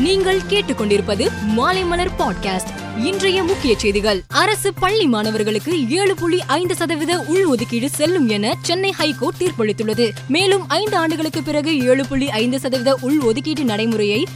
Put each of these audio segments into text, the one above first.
நீங்கள் கேட்டுக்கொண்டிருப்பது மாலைமலர் பாட்காஸ்ட் இன்றைய முக்கிய செய்திகள். அரசு பள்ளி மாணவர்களுக்கு ஏழு புள்ளி ஐந்து சதவீத உள்ஒதுக்கீடு செல்லும் என சென்னை ஹைகோர்ட் தீர்ப்பளித்துள்ளது. மேலும் ஐந்து ஆண்டுகளுக்கு பிறகு ஏழு புள்ளி ஐந்து சதவீத உள்ஒதுக்கீட்டு நடைமுறையை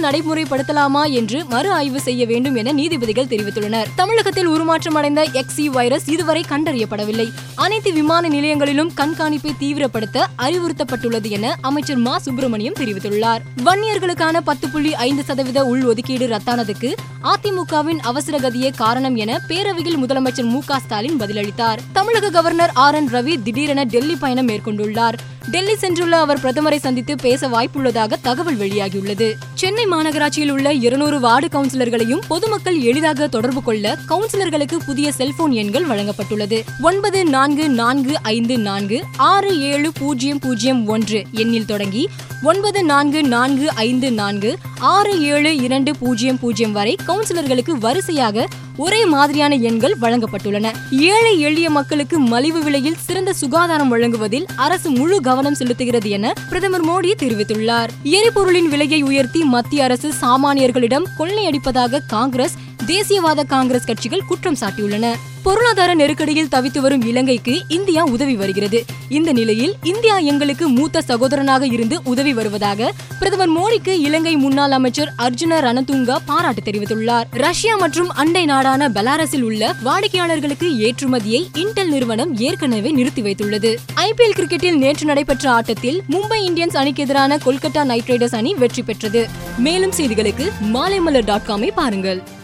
தொடர்ந்து நடைமுறைப்படுத்தலாமா என்று மறு ஆய்வு செய்ய வேண்டும் என நீதிபதிகள் தெரிவித்துள்ளனர். தமிழகத்தில் உருமாற்றம் அடைந்த எக்ஸி வைரஸ் இதுவரை கண்டறியப்படவில்லை. அனைத்து விமான நிலையங்களிலும் கண்காணிப்பை தீவிரப்படுத்த அறிவுறுத்தப்பட்டுள்ளது என அமைச்சர் மா. சுப்பிரமணியம் தெரிவித்துள்ளார். வன்னியர்களுக்கான பத்து புள்ளி ஐந்து சதவீத உள்ஒதுக்கீடு ரத்தானதுக்கு அதிமுகவின் அவசர கதியே காரணம் என பேரவையில் முதலமைச்சர் மு. க. ஸ்டாலின் பதிலளித்தார். தமிழக கவர்னர் ஆர். என். ரவி திடீரென டெல்லி பயணம் மேற்கொண்டுள்ளார். டெல்லி சென்றுள்ள அவர் பிரதமரை சந்தித்து பேச வாய்ப்புள்ளதாக தகவல் வெளியாகியுள்ளது. சென்னை மாநகராட்சியில் உள்ள இருநூறு வார்டு கவுன்சிலர்களையும் பொதுமக்கள் எளிதாக தொடர்பு கொள்ள கவுன்சிலர்களுக்கு புதிய செல்போன் எண்கள் வழங்கப்பட்டுள்ளது. ஒன்பது நான்கு நான்கு ஐந்து நான்கு ஆறு ஏழு பூஜ்ஜியம் பூஜ்ஜியம் ஒன்று எண்ணில் தொடங்கி ஒன்பது நான்கு நான்கு ஐந்து நான்கு ஆறு ஏழு இரண்டு பூஜ்ஜியம் பூஜ்ஜியம் வரை கவுன்சிலர்களுக்கு வரிசையாக ஒரே மாதிரியான எண்கள் வழங்கப்பட்டுள்ளன. ஏழை எளிய மக்களுக்கு மலிவு விலையில் சிறந்த சுகாதாரம் வழங்குவதில் அரசு முழு கவனம் செலுத்துகிறது என பிரதமர் மோடி தெரிவித்துள்ளார். எரிபொருளின் விலையை உயர்த்தி மத்திய அரசு சாமானியர்களிடம் கொள்ளையடிப்பதாக காங்கிரஸ் தேசியவாத காங்கிரஸ் கட்சிகள் குற்றம் சாட்டியுள்ளன. பொருளாதார நெருக்கடியில் தவித்து வரும் இலங்கைக்கு இந்தியா உதவி வருகிறது. இந்த நிலையில் இந்தியா எங்களுக்கு மூத்த சகோதரனாக இருந்து உதவி வருவதாக பிரதமர் மோடிக்கு இலங்கை முன்னாள் அமைச்சர் அர்ஜுன ரணதுங்கா பாராட்டு தெரிவித்துள்ளார். ரஷ்யா மற்றும் அண்டை நாடான பெலாரஸில் உள்ள வாடிக்கையாளர்களுக்கு ஏற்றுமதியை இன்டெல் நிறுவனம் ஏற்கனவே நிறுத்தி வைத்துள்ளது. ஐபிஎல் கிரிக்கெட்டில் நேற்று நடைபெற்ற ஆட்டத்தில் மும்பை இந்தியன்ஸ் அணிக்கு எதிரான கொல்கத்தா நைட் ரைடர்ஸ் அணி வெற்றி பெற்றது. மேலும் செய்திகளுக்கு மாலைமலர் டாட் காமை பாருங்கள்.